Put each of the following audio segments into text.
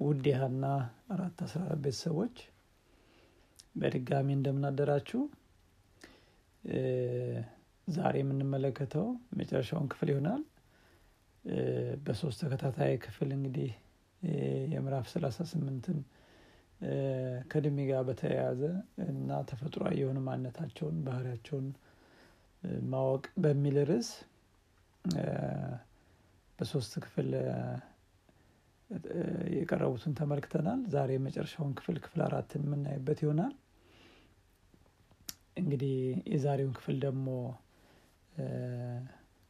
ውድ የሀና አራት አስራ ቤተሰቦች በድጋሚ እንደምናደራችሁ። ዛሬ የምንመለከተው መጨረሻውን ክፍል ይሆናል። በሶስት ተከታታይ ክፍል እንግዲህ የምዕራፍ ሰላሳ ስምንትን ከእድሜ ጋር በተያያዘ እና ተፈጥሯዊ የሆነ ማንነታቸውን ባህሪያቸውን ማወቅ በሚል ርዕስ በሶስት ክፍል የቀረቡትን ተመልክተናል። ዛሬ የመጨረሻውን ክፍል ክፍል አራትን የምናይበት ይሆናል። እንግዲህ የዛሬውን ክፍል ደግሞ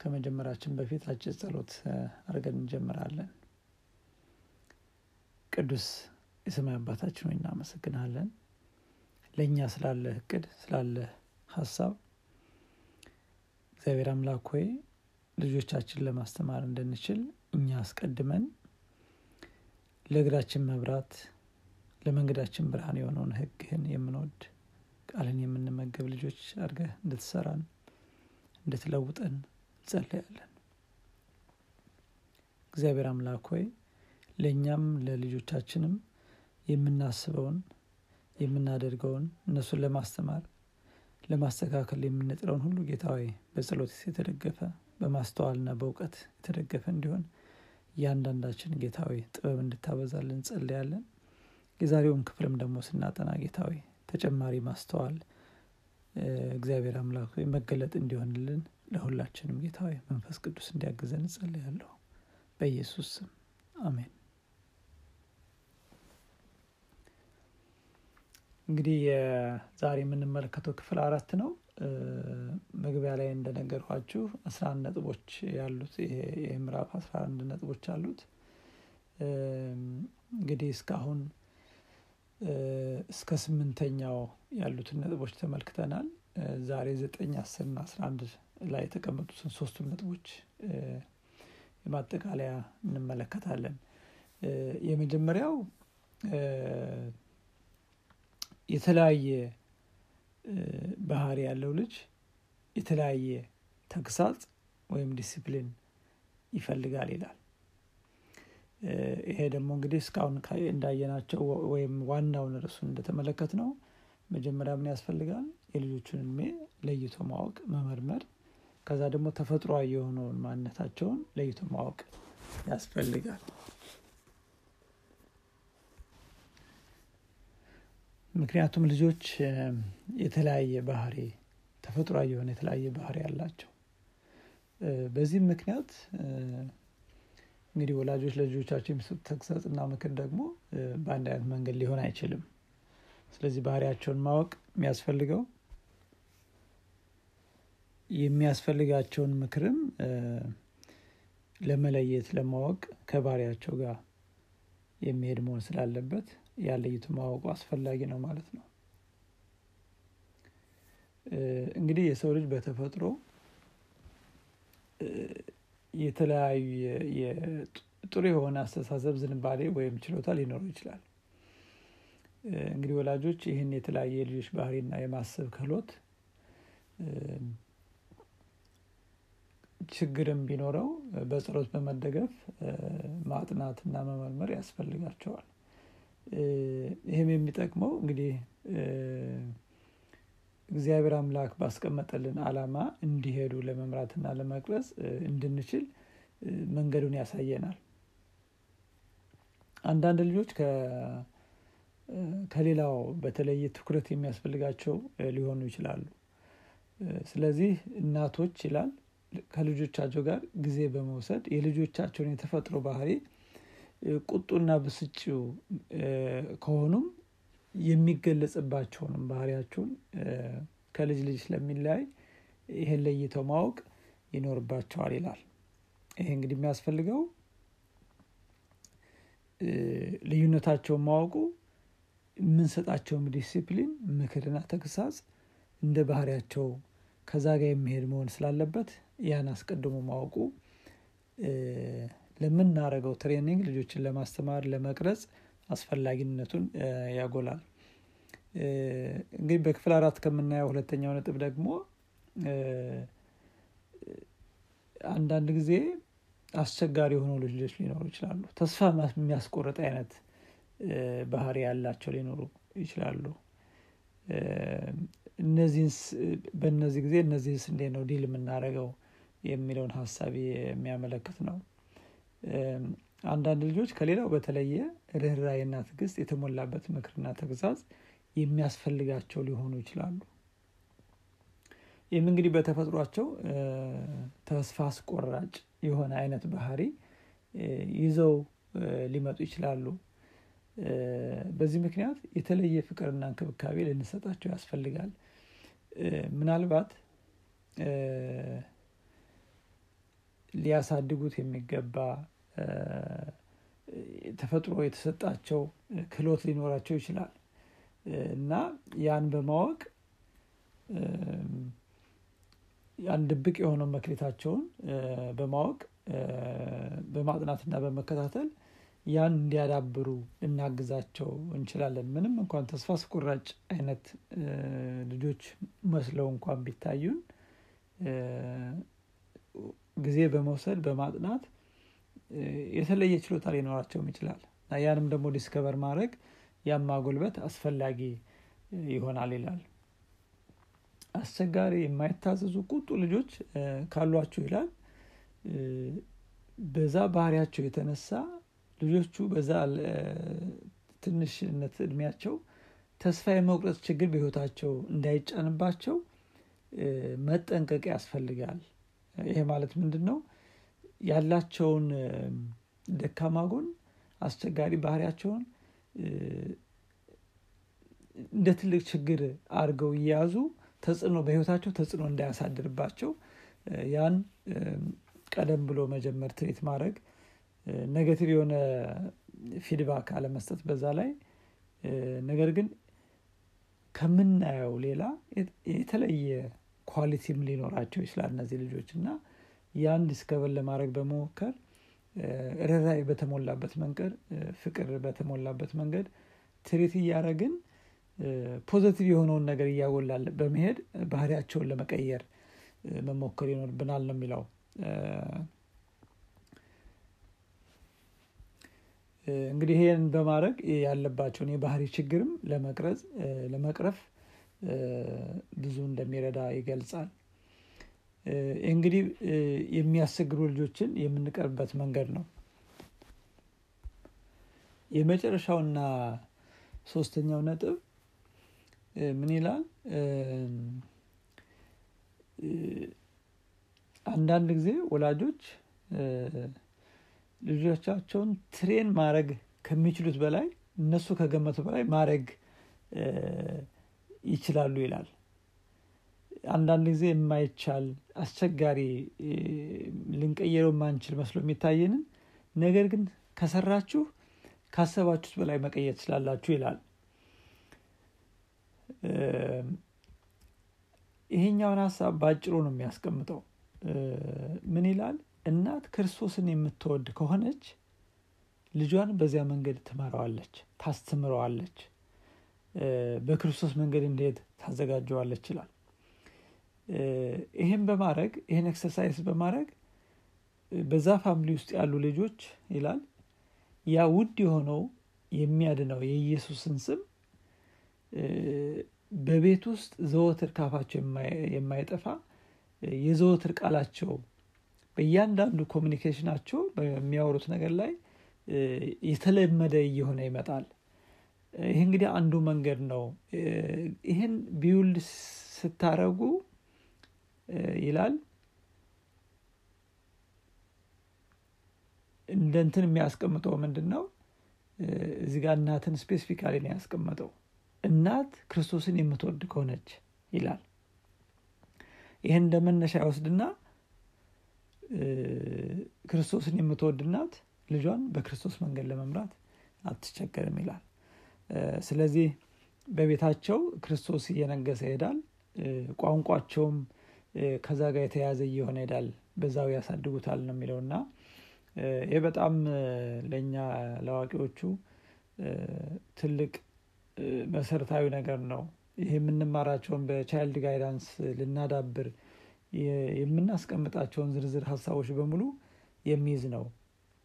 ከመጀመራችን በፊት አጭር ጸሎት አድርገን እንጀምራለን። ቅዱስ የሰማይ አባታችን ሆይ እናመሰግናለን። ለእኛ ስላለ እቅድ ስላለ ሀሳብ እግዚአብሔር አምላክ ሆይ ልጆቻችን ለማስተማር እንድንችል እኛ አስቀድመን ለእግራችን መብራት ለመንገዳችን ብርሃን የሆነውን ህግህን የምንወድ ቃልን የምንመገብ ልጆች አድርገህ እንድትሰራን እንድትለውጠን እንጸለያለን እግዚአብሔር አምላክ ሆይ ለእኛም ለልጆቻችንም የምናስበውን የምናደርገውን እነሱን ለማስተማር ለማስተካከል የምንጥረውን ሁሉ ጌታዊ በጸሎት የተደገፈ በማስተዋልና በእውቀት የተደገፈ እንዲሆን እያንዳንዳችን ጌታዊ ጥበብ እንድታበዛልን እንጸልያለን። የዛሬውን ክፍልም ደግሞ ስናጠና ጌታዊ ተጨማሪ ማስተዋል እግዚአብሔር አምላክ መገለጥ እንዲሆንልን ለሁላችንም ጌታዊ መንፈስ ቅዱስ እንዲያግዘን እጸልያለሁ። በኢየሱስ ስም አሜን። እንግዲህ ዛሬ የምንመለከተው ክፍል አራት ነው መግቢያ ላይ እንደነገርኳችሁ አስራ አንድ ነጥቦች ያሉት ይህ ምዕራፍ አስራ አንድ ነጥቦች አሉት። እንግዲህ እስካሁን እስከ ስምንተኛው ያሉትን ነጥቦች ተመልክተናል። ዛሬ ዘጠኝ አስር ና አስራ አንድ ላይ የተቀመጡትን ሶስቱን ነጥቦች የማጠቃለያ እንመለከታለን። የመጀመሪያው የተለያየ ባህሪ ያለው ልጅ የተለያየ ተግሳጽ ወይም ዲሲፕሊን ይፈልጋል ይላል። ይሄ ደግሞ እንግዲህ እስካሁን እንዳየናቸው ወይም ዋናውን ርሱን እንደተመለከት ነው መጀመሪያ ምን ያስፈልጋል? የልጆቹን እድሜ ለይቶ ማወቅ መመርመር ከዛ ደግሞ ተፈጥሯዊ የሆነውን ማንነታቸውን ለይቶ ማወቅ ያስፈልጋል ምክንያቱም ልጆች የተለያየ ባህሪ ተፈጥሯዊ የሆነ የተለያየ ባህሪ አላቸው በዚህም ምክንያት እንግዲህ ወላጆች ለልጆቻቸው የሚሰጡት ተግሳጽና ምክር ደግሞ በአንድ አይነት መንገድ ሊሆን አይችልም። ስለዚህ ባህሪያቸውን ማወቅ የሚያስፈልገው የሚያስፈልጋቸውን ምክርም ለመለየት ለማወቅ ከባህሪያቸው ጋር የሚሄድ መሆን ስላለበት ያለይቱ ማወቁ አስፈላጊ ነው ማለት ነው። እንግዲህ የሰው ልጅ በተፈጥሮ የተለያዩ ጥሩ የሆነ አስተሳሰብ ዝንባሌ ወይም ችሎታ ሊኖረው ይችላል። እንግዲህ ወላጆች ይህን የተለያየ የልጆች ባህሪና የማሰብ ክህሎት ችግርም ቢኖረው በጸሎት በመደገፍ ማጥናትና መመርመር ያስፈልጋቸዋል ይህም የሚጠቅመው እንግዲህ እግዚአብሔር አምላክ ባስቀመጠልን አላማ እንዲሄዱ ለመምራትና ለመቅረጽ እንድንችል መንገዱን ያሳየናል። አንዳንድ ልጆች ከሌላው በተለየ ትኩረት የሚያስፈልጋቸው ሊሆኑ ይችላሉ። ስለዚህ እናቶች ይላል ከልጆቻቸው ጋር ጊዜ በመውሰድ የልጆቻቸውን የተፈጥሮ ባህሪ ቁጡና ብስጭ ከሆኑም የሚገለጽባቸውንም ባህሪያቸውን ከልጅ ልጅ ስለሚለያይ ይህን ለይተው ማወቅ ይኖርባቸዋል ይላል። ይሄ እንግዲህ የሚያስፈልገው ልዩነታቸውን ማወቁ የምንሰጣቸውም ዲሲፕሊን ምክርና ተግሳጽ እንደ ባህሪያቸው ከዛ ጋር የሚሄድ መሆን ስላለበት ያን አስቀድሞ ማወቁ ለምናደረገው training ልጆችን ለማስተማር ለመቅረጽ አስፈላጊነቱን ያጎላል እንግዲህ በክፍል አራት ከምናየው ሁለተኛው ነጥብ ደግሞ አንዳንድ ጊዜ አስቸጋሪ የሆኑ ልጆች ሊኖሩ ይችላሉ ተስፋ የሚያስቆርጥ አይነት ባህሪ ያላቸው ሊኖሩ ይችላሉ። እነዚህን በእነዚህ ጊዜ እነዚህስ እንዴት ነው ዲል የምናደርገው የሚለውን ሀሳብ የሚያመለክት ነው። አንዳንድ ልጆች ከሌላው በተለየ ርኅራኄና ትዕግስት የተሞላበት ምክርና ተግሳጽ የሚያስፈልጋቸው ሊሆኑ ይችላሉ። ይህም እንግዲህ በተፈጥሯቸው ተስፋ አስቆራጭ የሆነ አይነት ባህሪ ይዘው ሊመጡ ይችላሉ። በዚህ ምክንያት የተለየ ፍቅርና እንክብካቤ ልንሰጣቸው ያስፈልጋል። ምናልባት ሊያሳድጉት የሚገባ ተፈጥሮ የተሰጣቸው ክህሎት ሊኖራቸው ይችላል እና ያን በማወቅ ያን ድብቅ የሆነው መክሊታቸውን በማወቅ በማጥናትና በመከታተል ያን እንዲያዳብሩ ልናግዛቸው እንችላለን። ምንም እንኳን ተስፋ አስቆራጭ አይነት ልጆች መስለው እንኳን ቢታዩን ጊዜ በመውሰድ በማጥናት የተለየ ችሎታ ሊኖራቸውም ይችላል እና ያንም ደግሞ discover ማድረግ ያን ማጎልበት አስፈላጊ ይሆናል ይላል። አስቸጋሪ የማይታዘዙ ቁጡ ልጆች ካሏችሁ ይላል በዛ ባህሪያቸው የተነሳ ልጆቹ በዛ ትንሽነት እድሜያቸው ተስፋ የመቁረጥ ችግር በህይወታቸው እንዳይጫንባቸው መጠንቀቅ ያስፈልጋል። ይሄ ማለት ምንድን ነው? ያላቸውን ደካማ ጎን አስቸጋሪ ባህሪያቸውን እንደ ትልቅ ችግር አድርገው እየያዙ ተጽዕኖ በህይወታቸው ተጽዕኖ እንዳያሳድርባቸው ያን ቀደም ብሎ መጀመር treat ማድረግ negative የሆነ feedback አለመስጠት በዛ ላይ ነገር ግን ከምናየው ሌላ የተለየ quality ም ሊኖራቸው ይችላል እነዚህ ልጆች እና ያን discover ለማድረግ በመሞከር ርኅራኄ በተሞላበት መንገድ ፍቅር በተሞላበት መንገድ treat እያደረግን positive የሆነውን ነገር እያጎላን በመሄድ ባህሪያቸውን ለመቀየር መሞከር ይኖርብናል ነው የሚለው። እንግዲህ ይሄን በማድረግ ያለባቸውን የባህሪ ችግርም ለመቅረጽ ለመቅረፍ ብዙ እንደሚረዳ ይገልጻል። እንግዲህ የሚያስቸግሩ ልጆችን የምንቀርብበት መንገድ ነው። የመጨረሻውና ሶስተኛው ነጥብ ምን ይላል? አንዳንድ ጊዜ ወላጆች ልጆቻቸውን ትሬን ማድረግ ከሚችሉት በላይ እነሱ ከገመቱ በላይ ማድረግ ይችላሉ ይላል። አንዳንድ ጊዜ የማይቻል አስቸጋሪ ልንቀይረው የማንችል መስሎ የሚታየንን ነገር ግን ከሰራችሁ ካሰባችሁት በላይ መቀየር ትችላላችሁ ይላል። ይሄኛውን ሀሳብ በአጭሩ ነው የሚያስቀምጠው። ምን ይላል? እናት ክርስቶስን የምትወድ ከሆነች ልጇን በዚያ መንገድ ትመራዋለች፣ ታስተምረዋለች፣ በክርስቶስ መንገድ እንዲሄድ ታዘጋጀዋለች ይላል። ይህን በማድረግ ይህን exercise በማድረግ በዛ family ውስጥ ያሉ ልጆች ይላል ያ ውድ የሆነው የሚያድነው የኢየሱስን ስም በቤት ውስጥ ዘወትር ካፋቸው የማይጠፋ የዘወትር ቃላቸው በእያንዳንዱ communication ኣቸው በሚያወሩት ነገር ላይ የተለመደ እየሆነ ይመጣል። ይህ እንግዲህ አንዱ መንገድ ነው። ይህን build ስታረጉ ይላል እንደ እንትን የሚያስቀምጠው ምንድን ነው? እዚህ ጋር እናትን specifically ነው ያስቀመጠው። እናት ክርስቶስን የምትወድ ከሆነች ይላል። ይህን እንደ መነሻ ይወስድና ክርስቶስን የምትወድ እናት ልጇን በክርስቶስ መንገድ ለመምራት አትቸገርም ይላል። ስለዚህ በቤታቸው ክርስቶስ እየነገሰ ይሄዳል። ቋንቋቸውም ከዛ ጋር የተያያዘ እየሆነ ይሄዳል። በዛው ያሳድጉታል ነው የሚለው እና ይህ በጣም ለእኛ ለአዋቂዎቹ ትልቅ መሰረታዊ ነገር ነው። ይህ የምንማራቸውን በቻይልድ ጋይዳንስ ልናዳብር የምናስቀምጣቸውን ዝርዝር ሀሳቦች በሙሉ የሚይዝ ነው።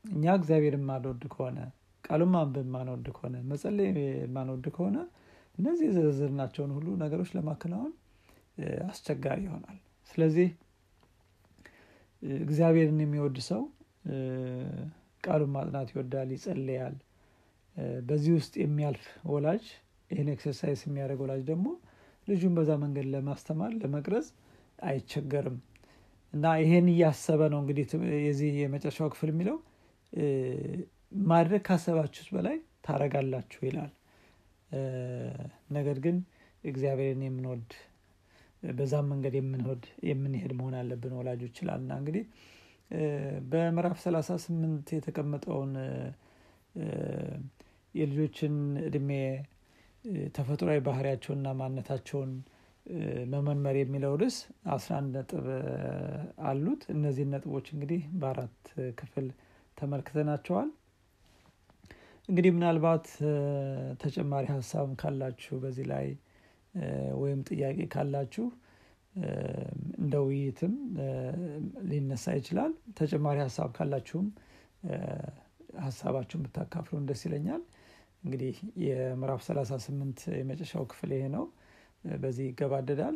እኛ እግዚአብሔር የማንወድ ከሆነ ቃሉን ማንበብ ማንወድ ከሆነ መጸለይ ማንወድ ከሆነ እነዚህ የዘረዘርናቸውን ሁሉ ነገሮች ለማከናወን አስቸጋሪ ይሆናል። ስለዚህ እግዚአብሔርን የሚወድ ሰው ቃሉን ማጥናት ይወዳል ይጸልያል። በዚህ ውስጥ የሚያልፍ ወላጅ ይህን exercise የሚያደርግ ወላጅ ደግሞ ልጁን በዛ መንገድ ለማስተማር ለመቅረጽ አይቸገርም። እና ይሄን እያሰበ ነው እንግዲህ የዚህ የመጨረሻው ክፍል የሚለው ማድረግ ካሰባችሁት በላይ ታረጋላችሁ ይላል። ነገር ግን እግዚአብሔርን የምንወድ በዛም መንገድ የምንወድ የምንሄድ መሆን አለብን ወላጆች ይላል። እና እንግዲህ በምዕራፍ 38 የተቀመጠውን የልጆችን እድሜ ተፈጥሯዊ ባህሪያቸውንና ማነታቸውን መመንመር የሚለው ርዕስ አስራ አንድ ነጥብ አሉት። እነዚህን ነጥቦች እንግዲህ በአራት ክፍል ተመልክተናቸዋል እንግዲህ ምናልባት ተጨማሪ ሀሳብም ካላችሁ በዚህ ላይ ወይም ጥያቄ ካላችሁ እንደ ውይይትም ሊነሳ ይችላል። ተጨማሪ ሀሳብ ካላችሁም ሀሳባችሁን ብታካፍሉን ደስ ይለኛል። እንግዲህ የምዕራፍ 38 የመጨረሻው ክፍል ይሄ ነው። በዚህ ይገባደዳል።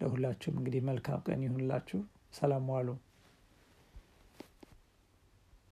ለሁላችሁም እንግዲህ መልካም ቀን ይሁንላችሁ። ሰላም ዋሉ